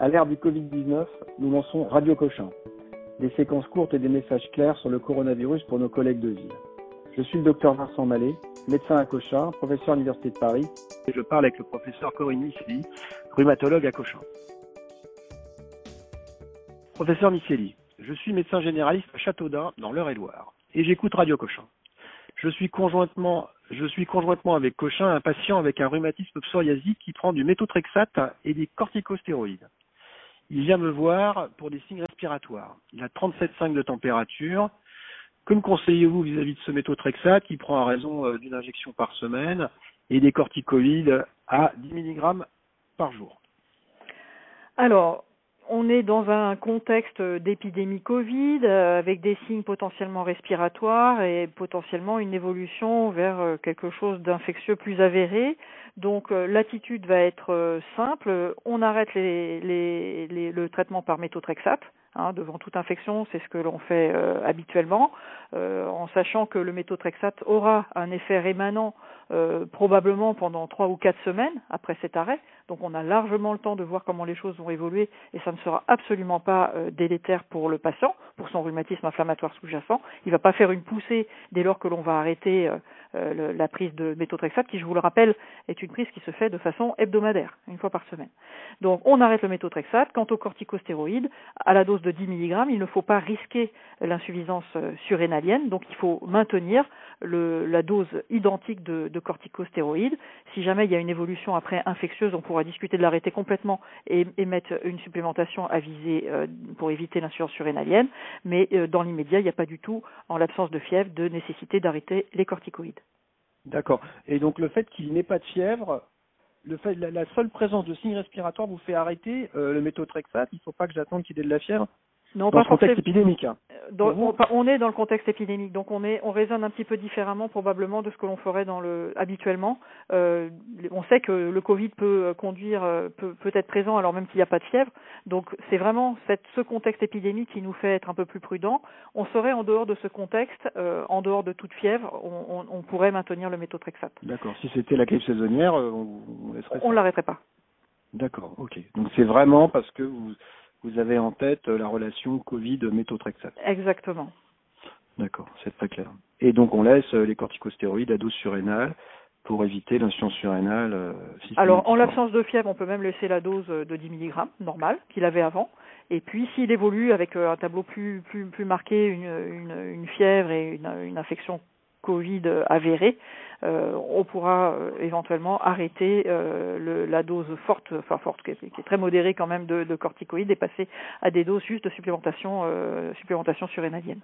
À l'ère du Covid-19, nous lançons Radio Cochin, des séquences courtes et des messages clairs sur le coronavirus pour nos collègues de ville. Je suis le docteur Vincent Mallet, médecin à Cochin, professeur à l'Université de Paris, et je parle avec le professeur Corinne Miceli, rhumatologue à Cochin. Professeur Miceli, je suis médecin généraliste à Châteaudun, dans l'Eure-et-Loire, et j'écoute Radio Cochin. Je suis conjointement, je suis conjointement avec Cochin un patient avec un rhumatisme psoriasique qui prend du méthotrexate et des corticostéroïdes. Il vient me voir pour des signes respiratoires. Il a 37,5 de température. Que me conseillez-vous vis-à-vis de ce méthotrexate qui prend à raison euh, d'une injection par semaine et des corticoïdes à 10 mg par jour? On est dans un contexte d'épidémie Covid euh, avec des signes potentiellement respiratoires et potentiellement une évolution vers euh, quelque chose d'infectieux plus avéré. Donc l'attitude va être simple, on arrête les, les, le traitement par méthotrexate Hein, devant toute infection, c'est ce que l'on fait euh, habituellement, euh, en sachant que le méthotrexate aura un effet rémanent euh, probablement pendant trois ou quatre semaines après cet arrêt. Donc on a largement le temps de voir comment les choses vont évoluer et ça ne sera absolument pas délétère pour le patient, pour son rhumatisme inflammatoire sous-jacent. Il ne va pas faire une poussée dès lors que l'on va arrêter la prise de méthotrexate, qui je vous le rappelle est une prise qui se fait de façon hebdomadaire, une fois par semaine. Donc on arrête le méthotrexate. Quant aux corticostéroïdes, à la dose de 10 mg, il ne faut pas risquer l'insuffisance euh, surrénalienne, donc il faut maintenir la dose identique de, de, corticostéroïdes. Si jamais il y a une évolution après infectieuse, on pourra discuter de l'arrêter complètement et, et, mettre une supplémentation à viser euh, pour éviter l'insuffisance surrénalienne, mais euh, dans l'immédiat, il n'y a pas du tout, en l'absence de fièvre, de nécessité d'arrêter les corticoïdes. D'accord. Et donc le fait qu'il n'ait pas de fièvre, le fait, la, seule présence de signes respiratoires vous fait arrêter euh, le méthotrexate. Il ne faut pas que j'attende qu'il ait de la fièvre. Non, dans pas le contexte épidémique. On, est dans le contexte épidémique, donc on est, on raisonne un petit peu différemment probablement de ce que l'on ferait dans le habituellement. Euh, on sait que le Covid peut conduire, euh, peut, peut être présent alors même qu'il n'y a pas de fièvre. Donc c'est vraiment cette, ce contexte épidémique qui nous fait être un peu plus prudent. On serait en dehors de ce contexte, euh, en dehors de toute fièvre, on, on, on pourrait maintenir le méthotrexate. D'accord. Si c'était la grippe saisonnière, euh, on, on laisserait. On l'arrêterait pas. D'accord. Ok. Donc c'est vraiment parce que vous vous avez en tête euh, la relation Covid-méthotrexate. Exactement. D'accord, c'est très clair. Et donc on laisse euh, les corticostéroïdes à dose surrénale pour éviter l'insuffisance surrénale. Euh, Alors en l'absence de fièvre, on peut même laisser la dose de 10 mg normale qu'il avait avant. Et puis s'il évolue avec un tableau plus plus plus marqué, une, une, une fièvre et une, une infection Covid avérée, euh, on pourra euh, éventuellement arrêter euh, le, la dose forte, enfin forte, qui est, qui est, très modérée quand même de, de corticoïdes et passer à des doses juste de supplémentation, supplémentation surrénalienne.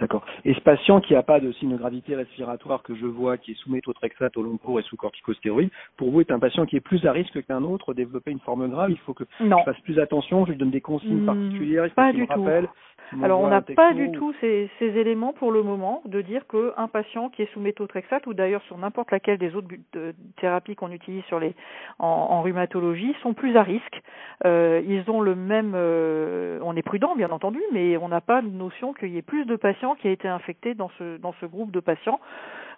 D'accord. Et ce patient qui n'a pas de signe de gravité respiratoire que je vois, qui est sous méthotrexate au long cours et sous corticostéroïdes, pour vous est un patient qui est plus à risque qu'un autre de développer une forme grave. Il faut que non. je fasse plus attention, je lui donne des consignes mmh, particulières. Pas du tout. Rappelle, alors on n'a pas du tout ces, ces, éléments pour le moment de dire qu'un patient qui est sous méthotrexate ou d'ailleurs sur n'importe laquelle des autres thérapies qu'on utilise sur les en, en, rhumatologie sont plus à risque. Euh, ils ont le même, euh, on est prudent bien entendu, mais on n'a pas de notion qu'il y ait plus de patients qui aient été infectés dans ce dans ce groupe de patients.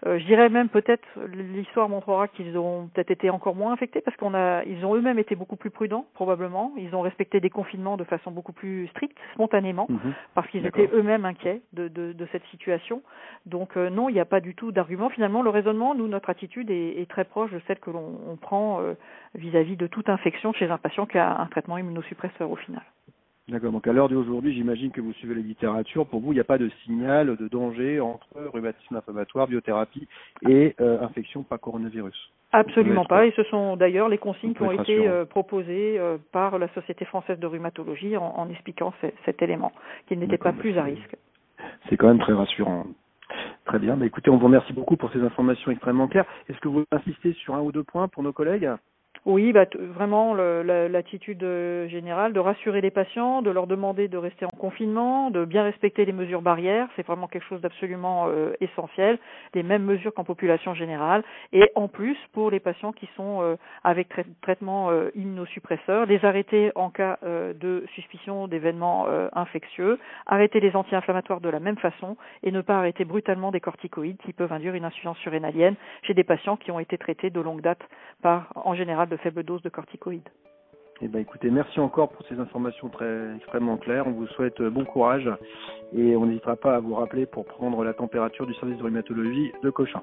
Euh, je dirais même peut-être l'histoire montrera qu'ils ont peut-être été encore moins infectés parce qu'on a ils ont eux-mêmes été beaucoup plus prudents probablement. Ils ont respecté des confinements de façon beaucoup plus stricte, spontanément, mmh. Parce qu'ils étaient eux-mêmes inquiets de, de, de, cette situation. Donc euh, non, il n'y a pas du tout d'argument. Finalement, le raisonnement, nous, notre attitude est, est très proche de celle que l'on prend euh, vis-à-vis -vis de toute infection chez un patient qui a un traitement immunosuppresseur au final. D'accord. Donc à l'heure d'aujourd'hui, j'imagine que vous suivez les littératures. Pour vous, il n'y a pas de signal de danger entre rhumatisme inflammatoire, biothérapie et euh, infection par coronavirus. Absolument pas. Et ce sont d'ailleurs les consignes qui ont été euh, proposées euh, par la Société française de rhumatologie en, en expliquant cet élément, qu'il n'était pas plus à risque. C'est quand même très rassurant. Très bien. Bah, écoutez, on vous remercie beaucoup pour ces informations extrêmement claires. Est-ce que vous insistez sur un ou deux points pour nos collègues? Oui, bah, vraiment l'attitude euh, générale de rassurer les patients, de leur demander de rester en confinement, de bien respecter les mesures barrières, c'est vraiment quelque chose d'absolument euh, essentiel, les mêmes mesures qu'en population générale, et en plus pour les patients qui sont euh, avec traitement immunosuppresseur, les arrêter en cas de suspicion d'événements infectieux, arrêter les anti-inflammatoires de la même façon et ne pas arrêter brutalement des corticoïdes qui peuvent induire une insuffisance surrénalienne chez des patients qui ont été traités de longue date par en général de faibles doses de corticoïdes. Eh ben, écoutez, merci encore pour ces informations très extrêmement claires. On vous souhaite euh, bon courage et on n'hésitera pas à vous rappeler pour prendre la température du service de rhumatologie de Cochin.